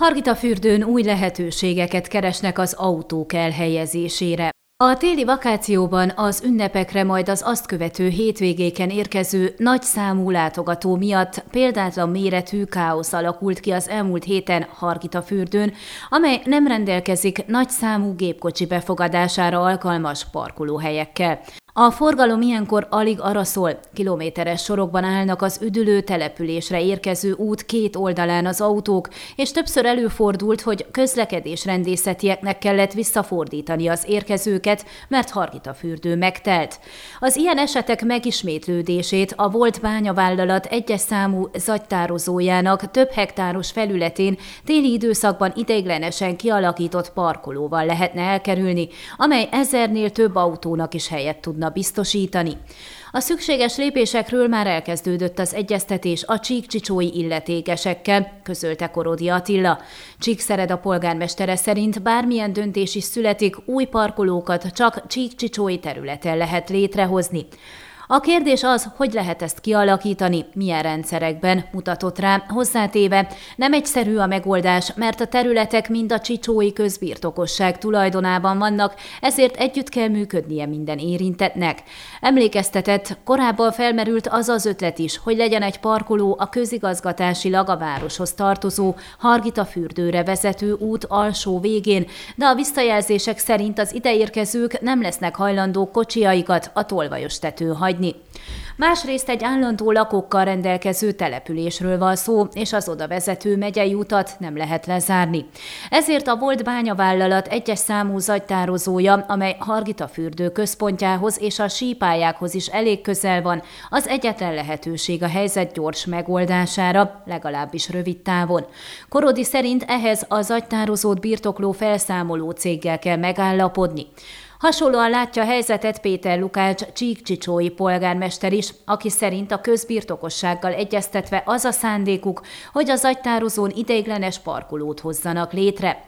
Hargita fürdőn új lehetőségeket keresnek az autók elhelyezésére. A téli vakációban az ünnepekre majd az azt követő hétvégéken érkező nagy számú látogató miatt példátlan méretű káosz alakult ki az elmúlt héten Hargita fürdőn, amely nem rendelkezik nagy számú gépkocsi befogadására alkalmas parkolóhelyekkel. A forgalom ilyenkor alig arra szól, kilométeres sorokban állnak az üdülő településre érkező út két oldalán az autók, és többször előfordult, hogy közlekedés rendészetieknek kellett visszafordítani az érkezőket, mert Hargita fürdő megtelt. Az ilyen esetek megismétlődését a volt bányavállalat egyes számú zagytározójának több hektáros felületén téli időszakban ideiglenesen kialakított parkolóval lehetne elkerülni, amely ezernél több autónak is helyet tudna tudna biztosítani. A szükséges lépésekről már elkezdődött az egyeztetés a csíkcsicsói illetékesekkel, közölte Korodi Attila. Csíkszered a polgármestere szerint bármilyen döntés is születik, új parkolókat csak csíkcsicsói területen lehet létrehozni. A kérdés az, hogy lehet ezt kialakítani, milyen rendszerekben mutatott rá, hozzátéve nem egyszerű a megoldás, mert a területek mind a csicsói közbirtokosság tulajdonában vannak, ezért együtt kell működnie minden érintetnek. Emlékeztetett, korábban felmerült az az ötlet is, hogy legyen egy parkoló a közigazgatásilag a városhoz tartozó Hargita fürdőre vezető út alsó végén, de a visszajelzések szerint az ideérkezők nem lesznek hajlandók kocsiaikat a tolvajos tető hagyni hagyni. Másrészt egy állandó lakókkal rendelkező településről van szó, és az oda vezető megyei utat nem lehet lezárni. Ezért a volt bányavállalat egyes számú zagytározója, amely Hargita fürdő központjához és a sípályákhoz is elég közel van, az egyetlen lehetőség a helyzet gyors megoldására, legalábbis rövid távon. Korodi szerint ehhez a zagytározót birtokló felszámoló céggel kell megállapodni. Hasonlóan látja a helyzetet Péter Lukács csíkcsicsói polgármester is, aki szerint a közbirtokossággal egyeztetve az a szándékuk, hogy az agytározón ideiglenes parkolót hozzanak létre.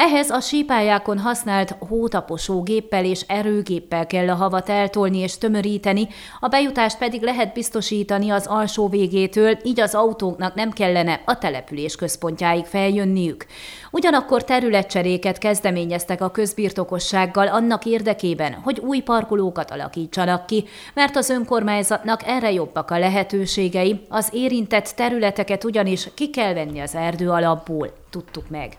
Ehhez a sípályákon használt hótaposó géppel és erőgéppel kell a havat eltolni és tömöríteni, a bejutást pedig lehet biztosítani az alsó végétől, így az autóknak nem kellene a település központjáig feljönniük. Ugyanakkor területcseréket kezdeményeztek a közbirtokossággal annak érdekében, hogy új parkolókat alakítsanak ki, mert az önkormányzatnak erre jobbak a lehetőségei, az érintett területeket ugyanis ki kell venni az erdő alapból, tudtuk meg.